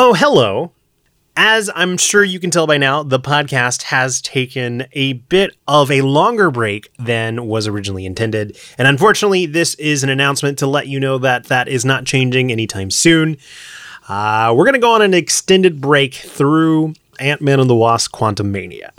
Oh, hello. As I'm sure you can tell by now, the podcast has taken a bit of a longer break than was originally intended. And unfortunately, this is an announcement to let you know that that is not changing anytime soon. Uh, we're going to go on an extended break through Ant-Man and the Wasp: Quantumania.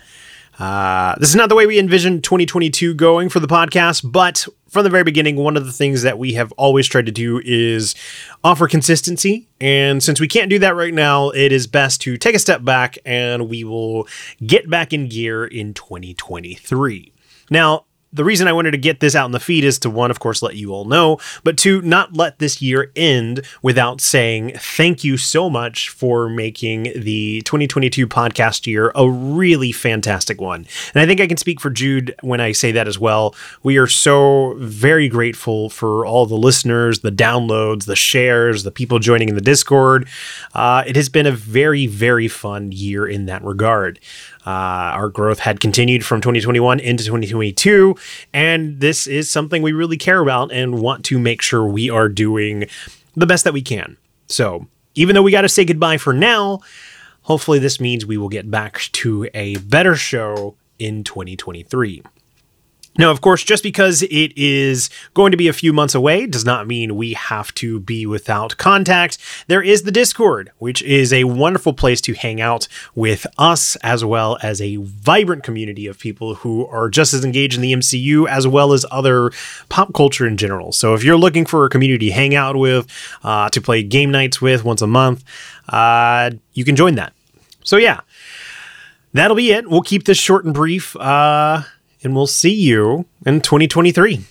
Uh, this is not the way we envisioned 2022 going for the podcast, but from the very beginning, one of the things that we have always tried to do is offer consistency. And since we can't do that right now, it is best to take a step back and we will get back in gear in 2023. Now, the reason I wanted to get this out in the feed is to one, of course, let you all know, but to not let this year end without saying thank you so much for making the 2022 podcast year a really fantastic one. And I think I can speak for Jude when I say that as well. We are so very grateful for all the listeners, the downloads, the shares, the people joining in the Discord. Uh, it has been a very, very fun year in that regard. Uh, our growth had continued from 2021 into 2022, and this is something we really care about and want to make sure we are doing the best that we can. So, even though we got to say goodbye for now, hopefully this means we will get back to a better show in 2023. Now, of course, just because it is going to be a few months away does not mean we have to be without contact. There is the Discord, which is a wonderful place to hang out with us, as well as a vibrant community of people who are just as engaged in the MCU as well as other pop culture in general. So, if you're looking for a community to hang out with, uh, to play game nights with once a month, uh, you can join that. So, yeah, that'll be it. We'll keep this short and brief. Uh, and we'll see you in 2023.